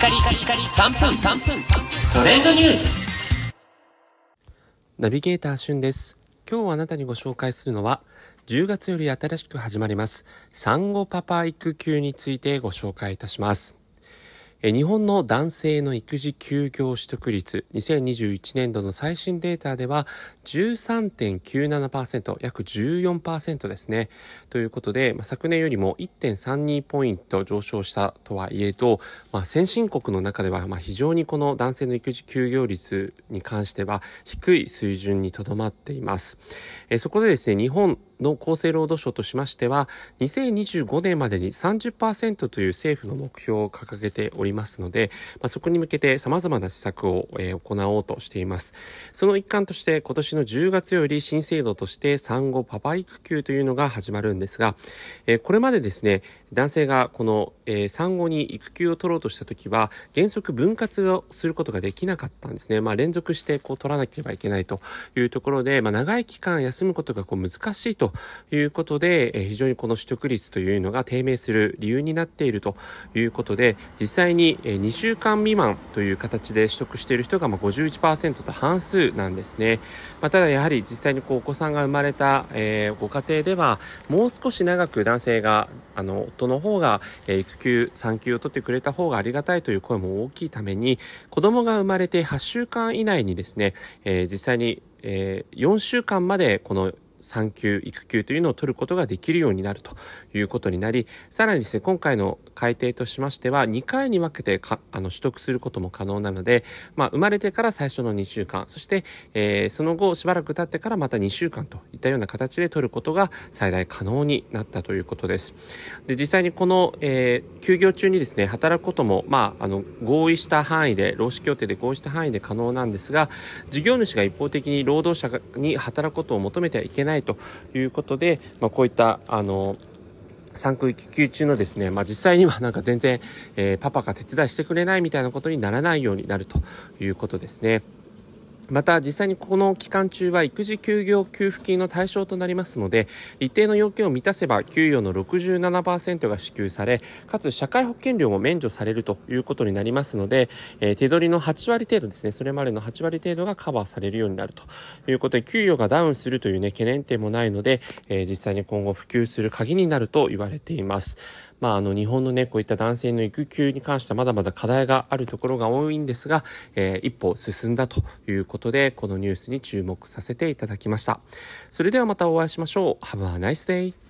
カリカリカリ3分。3分トレンドニュース。ナビゲーターしゅんです。今日あなたにご紹介するのは10月より新しく始まります産後パパ育休についてご紹介いたします。日本の男性の育児休業取得率2021年度の最新データでは13.97%約14%ですね。ということで、まあ、昨年よりも1.32ポイント上昇したとはいえど、まあ、先進国の中ではまあ非常にこの男性の育児休業率に関しては低い水準にとどまっています。えそこでですね日本の厚生労働省としましては2025年までに30%という政府の目標を掲げておりますので、まあ、そこに向けて様々な施策を、えー、行おうとしています。その一環として今年の10月より新制度として産後パパ育休というのが始まるんですが、えー、これまでですね男性がこの、えー、産後に育休を取ろうとした時は原則分割をすることができなかったんですね、まあ、連続してこう取らなければいけないというところで、まあ、長い期間休むことがこう難しいとということで、え非常にこの取得率というのが低迷する理由になっているということで、実際に2週間未満という形で取得している人が51%と半数なんですね。まあ、ただやはり実際にこうお子さんが生まれた、え、ご家庭では、もう少し長く男性が、あの、夫の方が、え育休、産休を取ってくれた方がありがたいという声も大きいために、子供が生まれて8週間以内にですね、えー、実際に、えー、4週間までこの産休、育休というのを取ることができるようになるということになり、さらにですね、今回の改定としましては、2回に分けてかあの取得することも可能なので、まあ、生まれてから最初の2週間、そして、えー、その後しばらく経ってからまた2週間といったような形で取ることが最大可能になったということです。で、実際にこの、えー、休業中にですね、働くことも、まあ、あの、合意した範囲で、労使協定で合意した範囲で可能なんですが、事業主が一方的に労働者に働くことを求めてはいけないないということで、まあ、こういったあの産休育休中のですね、まあ、実際には なんか全然、えー、パパが手伝いしてくれないみたいなことにならないようになるということですね。また実際にこの期間中は育児休業給付金の対象となりますので一定の要件を満たせば給与の67%が支給されかつ社会保険料も免除されるということになりますので、えー、手取りの8割程度ですねそれまでの8割程度がカバーされるようになるということで給与がダウンするというね懸念点もないので、えー、実際に今後普及する鍵になると言われています。まあ、あの日本のねこういった男性の育休に関してはまだまだ課題があるところが多いんですが、えー、一歩進んだということでこのニュースに注目させていただきました。それではまたお会いしましょう。Have a nice day